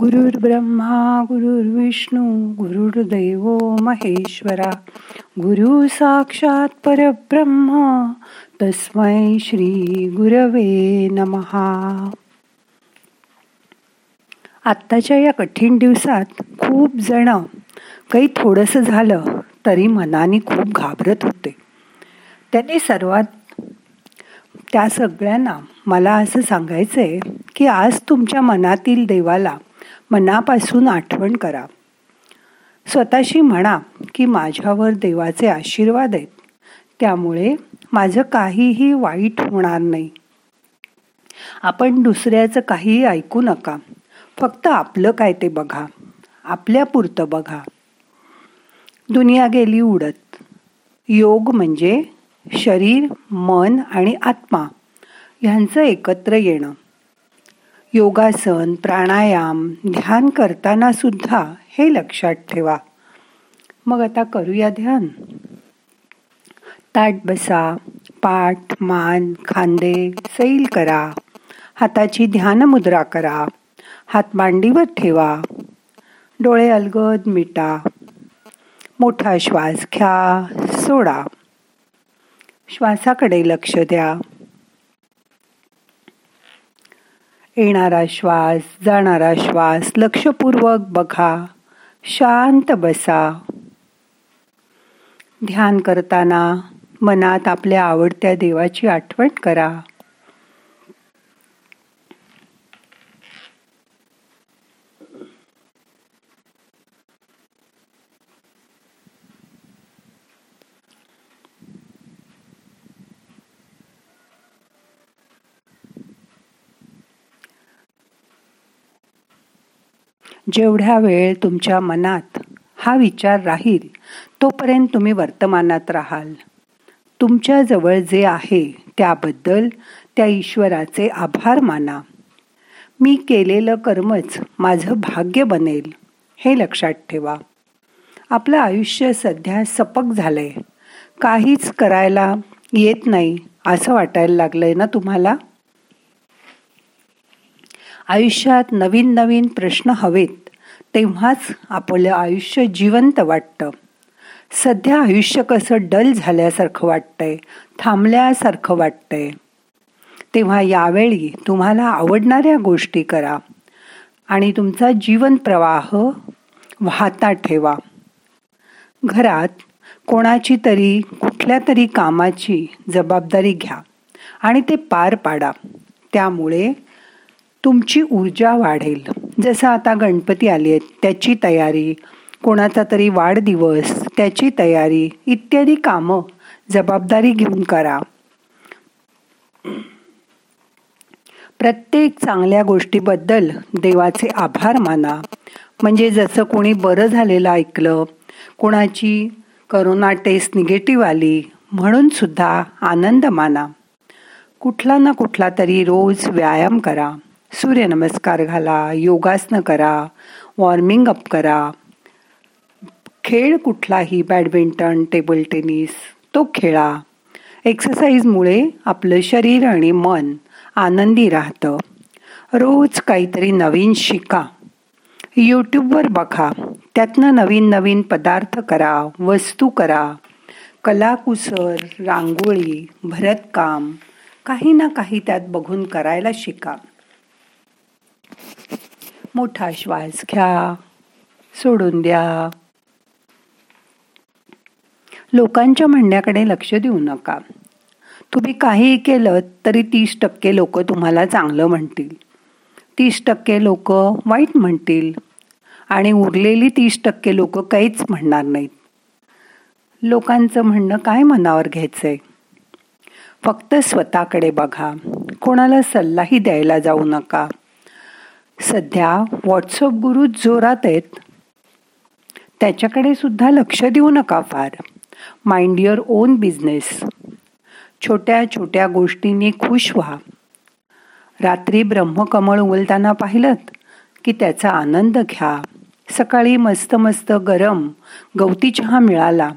गुरुर् ब्रह्मा गुरुर्विष्णू गुरुर्दैव महेश्वरा गुरु साक्षात परब्रह्म तस्मै श्री गुरवे नमहा आत्ताच्या या कठीण दिवसात खूप जण काही थोडंसं झालं तरी मनाने खूप घाबरत होते. त्यांनी सर्वात त्या सगळ्यांना मला असं सांगायचं आहे की आज तुमच्या मनातील देवाला मनापासून आठवण करा. स्वतःशी म्हणा की माझ्यावर देवाचे आशीर्वाद आहेत. त्यामुळे माझं काहीही वाईट होणार नाही. आपण दुसऱ्याचं काहीही ऐकू नका. फक्त आपलं काय ते बघा. आपल्यापुरतं बघा. दुनिया गेली उडत. योग म्हणजे शरीर मन आणि आत्मा ह्यांचं एकत्र येणं. योगासन प्राणायाम ध्यान करताना सुद्धा हे लक्षात ठेवा. मग आता करूया ध्यान. ताट बसा पाठ मान खांदे सैल करा. हाताची ध्यान मुद्रा करा. हात मांडीवर ठेवा. डोळे अलगद मिटा. मोठा श्वास घ्या सोडा. श्वासाकडे लक्ष द्या. येणारा श्वास जाणारा श्वास लक्षपूर्वक बघा. शांत बसा. ध्यान करताना मनात आपल्या आवडत्या देवाची आठवण करा. जेवढ्या वेळ तुमच्या मनात हा विचार राहील तोपर्यंत तुम्ही वर्तमानात राहाल. तुमच्याजवळ जे आहे त्याबद्दल त्या ईश्वराचे आभार माना. मी केलेलं कर्मच माझं भाग्य बनेल हे लक्षात ठेवा. आपलं आयुष्य सध्या सपक झालंय. काहीच करायला येत नाही असं वाटायला लागलंय ना तुम्हाला? आयुष्यात नवीन नवीन प्रश्न हवेत. तेव्हाच आपलं आयुष्य जिवंत वाटतं. सध्या आयुष्य कसं डल झाल्यासारखं वाटतंय थांबल्यासारखं वाटतंय. तेव्हा यावेळी तुम्हाला आवडणाऱ्या गोष्टी करा आणि तुमचा जीवन प्रवाह वाहता ठेवा. घरात कोणाची तरी कुठल्या तरी कामाची जबाबदारी घ्या आणि ते पार पाडा. त्यामुळे तुमची ऊर्जा वाढेल. जसं आता गणपती आले आहेत त्याची तयारी कोणाचा तरी वाढदिवस त्याची तयारी इत्यादी कामं जबाबदारी घेऊन करा. प्रत्येक चांगल्या गोष्टीबद्दल देवाचे आभार माना. म्हणजे जसं कोणी बरं झालेलं ऐकलं कोणाची करोना टेस्ट निगेटिव्ह आली म्हणून सुद्धा आनंद माना. कुठला ना कुठला तरी रोज व्यायाम करा. सूर्यनमस्कार घाला योगासनं करा वॉर्मिंग अप करा. खेळ कुठलाही बॅडमिंटन टेबल टेनिस तो खेळा. एक्सरसाइजमुळे आपलं शरीर आणि मन आनंदी राहतं. रोज काहीतरी नवीन शिका. यूट्यूबवर बघा. त्यातनं नवीन नवीन पदार्थ करा वस्तू करा. कलाकुसर रांगोळी भरतकाम काही ना काही त्यात बघून करायला शिका. मोठा श्वास घ्या सोडून द्या. लोकांच्या म्हणण्याकडे लक्ष देऊ नका. तुम्ही काही केलं तरी तीस टक्के लोक तुम्हाला चांगलं म्हणतील. तीस टक्के लोक वाईट म्हणतील आणि उरलेली तीस टक्के लोक काहीच म्हणणार नाहीत. लोकांचं म्हणणं काय मनावर घ्यायचं आहे फक्त स्वतःकडे बघा. कोणाला सल्लाही द्यायला जाऊ नका. सध्या व्हॉट्सअप गुरु जोरात आहेत. त्याच्याकडे सुद्धा लक्ष देऊ नका फार. माइंड युअर ओन बिझनेस छोट्या छोट्या गोष्टींनी खुश व्हा. रात्री ब्रह्मकमळ उलताना पाहिलं की त्याचा आनंद घ्या. सकाळी मस्त मस्त गरम गवती चहा मिळाला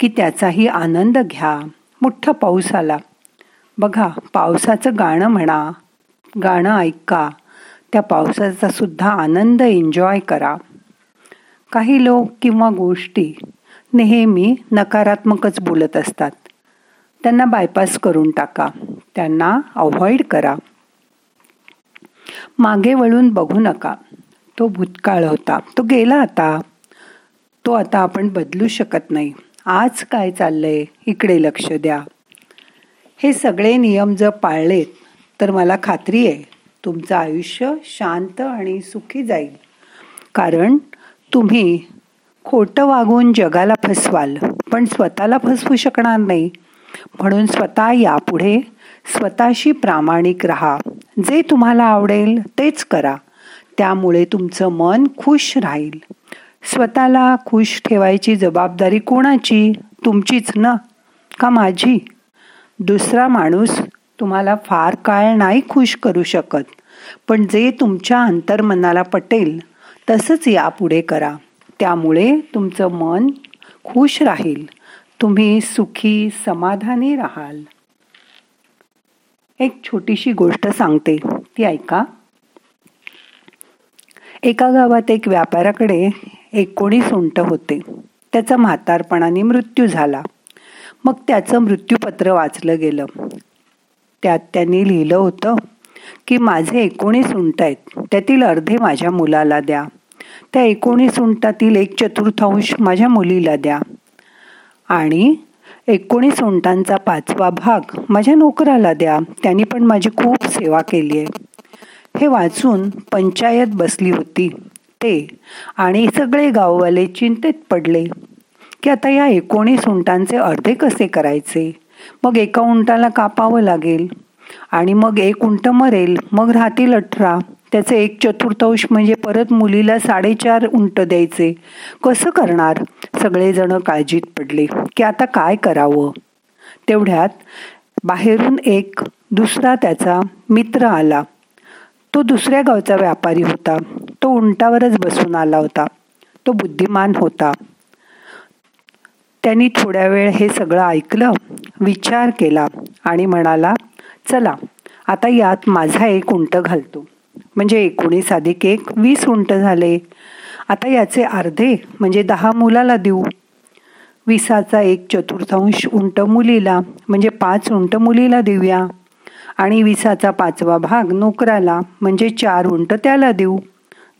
की त्याचाही आनंद घ्या. मोठा पाऊस आला. बघा पावसाचं गाणं म्हणा गाणं ऐका. त्या पावसाचा सुद्धा आनंद एन्जॉय करा. काही लोक किंवा गोष्टी नेहमी नकारात्मकच बोलत असतात. त्यांना बायपास करून टाका. त्यांना अवॉइड करा. मागे वळून बघू नका. तो भूतकाळ होता. तो गेला आता. तो आता आपण बदलू शकत नाही. आज काय चाललंय? इकडे लक्ष द्या. हे सगळे नियम जर पाळलेत तर मला खात्री आहे तुमचं आयुष्य शांत आणि सुखी जाईल. कारण तुम्ही खोटं वागून जगाला फसवाल पण स्वतःला फसवू शकणार नाही. म्हणून स्वतः यापुढे स्वतःशी प्रामाणिक राहा. जे तुम्हाला आवडेल तेच करा. त्यामुळे तुमचं मन खुश राहील. स्वतःला खुश ठेवायची जबाबदारी कोणाची? तुमचीच ना? का माझी? दुसरा माणूस तुम्हाला फार काळ नाही खुश करू शकत. पण जे तुमच्या अंतर्मनाला पटेल तसंच यापुढे करा. त्यामुळे तुमचं मन खुश राहील. तुम्ही सुखी समाधानी राहाल. एक छोटीशी गोष्ट सांगते. ती ऐका. एका गावात एक व्यापाराकडे एकोणीस उंट होते. त्याचा म्हातारपणाने मृत्यू झाला. मग त्याचं मृत्यूपत्र वाचलं गेलं. त्यात त्यांनी लिहिलं होतं की माझे एकोणीस उंट आहेत त्यातील अर्धे माझ्या मुलाला द्या. त्या एकोणीस उंटातील एक चतुर्थांश माझ्या मुलीला द्या. आणि एकोणीस उंटांचा पाचवा भाग माझ्या नोकराला द्या. त्यांनी पण माझी खूप सेवा केली आहे. हे वाचून पंचायत बसली होती. ते आणि सगळे गाववाले चिंतेत पडले की आता या एकोणीस उंटांचे अर्धे कसे करायचे? मग एका उंटाला कापावं लागेल आणि मग एक उंट मरेल मग राहतील अठरा. त्याचे एक चतुर्थांश म्हणजे परत मुलीला साडेचार उंट द्यायचे. कसं करणार? सगळेजण काळजीत पडले. की आता काय करावं? तेवढ्यात बाहेरून एक दुसरा त्याचा मित्र आला. तो दुसऱ्या गावचा व्यापारी होता. तो उंटावरच बसून आला होता. तो बुद्धिमान होता. त्यांनी थोड्या वेळ हे सगळं ऐकलं विचार केला आणि म्हणाला चला आता यात माझा एक उंट घालतो. म्हणजे एकोणीस अधिक एक वीस उंट झाले. आता याचे अर्धे म्हणजे दहा मुलाला देऊ. विसाचा एक चतुर्थांश उंट मुलीला म्हणजे पाच उंट मुलीला देऊया. आणि विसाचा पाचवा भाग नोकराला म्हणजे चार उंट त्याला देऊ.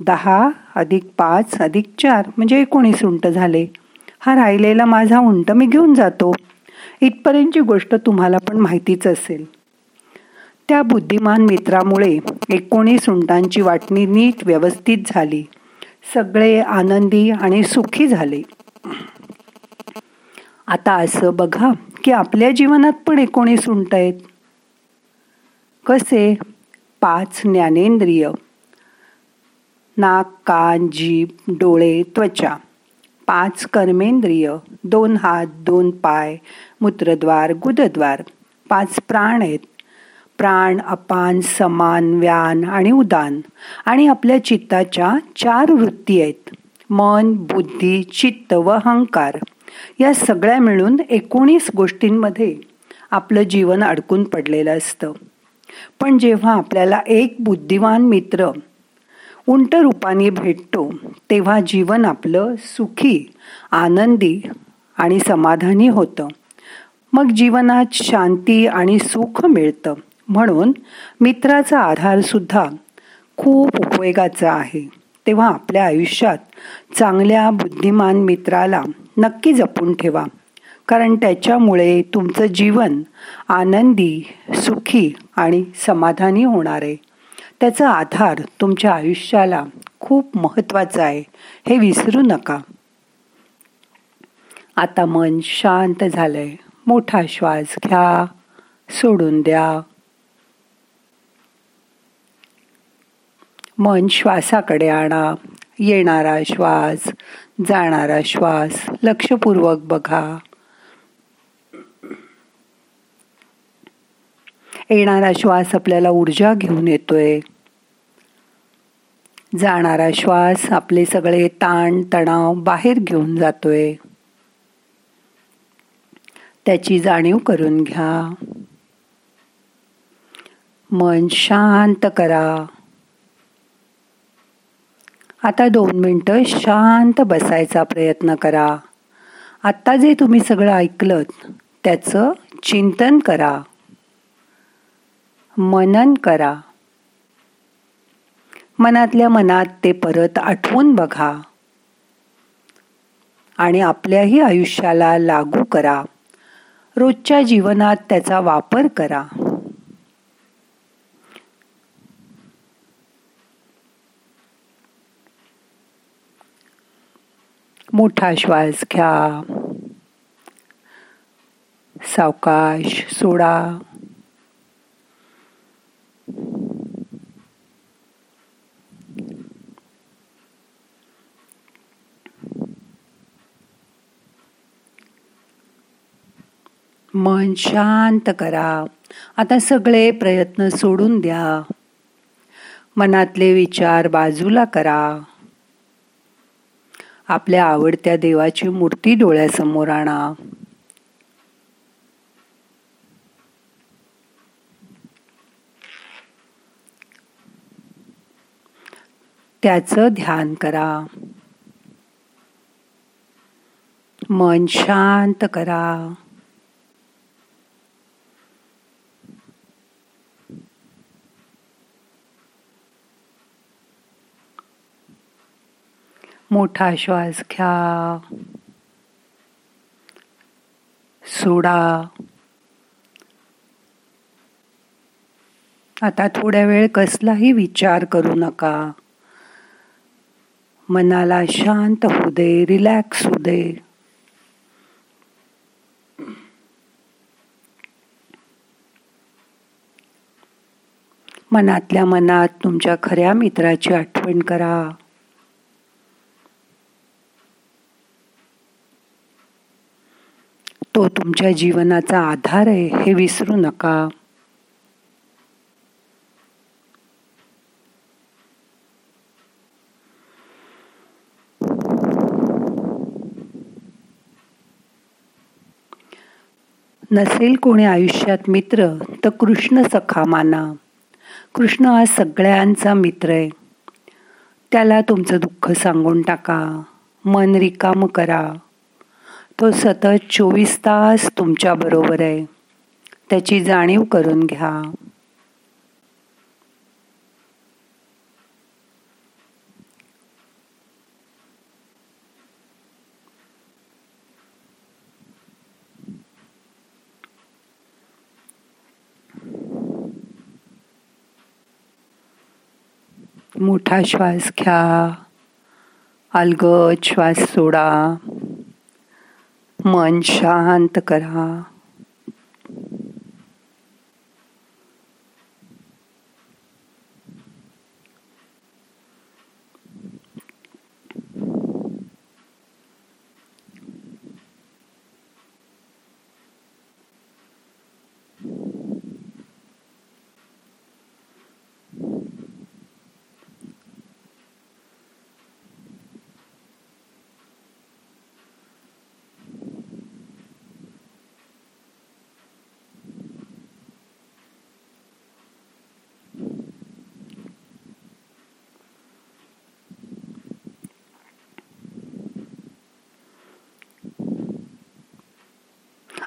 दहा अधिक पाच अधिक चार म्हणजे एकोणीस उंट झाले. हा राहिलेला माझा उंट मी घेऊन जातो. इथपर्यंतची गोष्ट तुम्हाला पण माहितीच असेल. त्या बुद्धिमान मित्रामुळे एकोणीस उंटांची वाटणी नीट व्यवस्थित झाली. सगळे आनंदी आणि सुखी झाले. आता असं बघा की आपल्या जीवनात पण एकोणीस उंट आहेत. कसे? पाच ज्ञानेंद्रिय. नाक कान जीभ डोळे त्वचा. पाच कर्मेंद्रिय दोन हात दोन पाय मूत्रद्वार गुदद्वार पाच प्राण आहेत. प्राण अपान समान व्यान आणि उदान आणि आपल्या चित्ताच्या चार वृत्ती आहेत. मन बुद्धी चित्त व अहंकार. या सगळ्या मिळून एकोणीस गोष्टींमध्ये आपलं जीवन अडकून पडलेलं असतं. पण जेव्हा आपल्याला एक बुद्धिमान मित्र उंट रूपाने भेटतो तेव्हा जीवन आपलं सुखी आनंदी आणि समाधानी होतं. मग जीवनात शांती आणि सुख मिळतं. म्हणून मित्राचा आधारसुद्धा खूप उपयोगाचा आहे. तेव्हा आपल्या आयुष्यात चांगल्या बुद्धिमान मित्राला नक्की जपून ठेवा. कारण त्याच्यामुळे तुमचं जीवन आनंदी सुखी आणि समाधानी होणार आहे. त्याचा आधार तुमच्या आयुष्याला खूप महत्त्वाचा आहे. हे विसरू नका. आता मन शांत झालंय. मोठा श्वास घ्या. सोडून द्या. मन श्वासाकडे आणा. येणारा श्वास जाणारा श्वास लक्षपूर्वक बघा. येणारा श्वास आपल्याला ऊर्जा घेऊन येतोय. जाणारा श्वास आपले सगळे ताण तणाव बाहेर घेऊन जातोय. त्याची जाणीव करून घ्या. मन शांत करा. आता दोन मिनटं शांत बसायचा प्रयत्न करा. आत्ता जे तुम्ही सगळं ऐकलं त्याचं चिंतन करा. मनन करा. मनातल्या मनात ते परत आठवून बघा. आणि आपल्याही आयुष्याला लागू करा. रोजच्या जीवनात त्याचा वापर करा. मोठा श्वास घ्या. सावकाश सोडा. मन शांत करा. आता सगळे प्रयत्न सोडून द्या. मनातले विचार बाजूला करा. आपल्या आवडत्या देवाची मूर्ती डोळ्यासमोर आणा. त्याचं ध्यान करा. मन शांत करा. मोठा श्वास घ्या. सोडा. आता थोड्या वेळ कसलाही विचार करू नका. मनाला शांत होऊ दे रिलॅक्स होऊ दे. मनातल्या मनात तुमच्या खऱ्या मित्राची आठवण करा. तो तुमच्या जीवनाचा आधार आहे हे विसरू नका. नसेल कोणी आयुष्यात मित्र तर कृष्ण सखा माना. कृष्ण हा सगळ्यांचा मित्र आहे. त्याला तुमचं दुःख सांगून टाका. मन रिकाम करा. तो सतत चोवीस तास तुमच्या बरोबर आहे. त्याची जाणीव करून घ्या. मोठा श्वास घ्या. अलगद श्वास सोडा. मन शांत करा.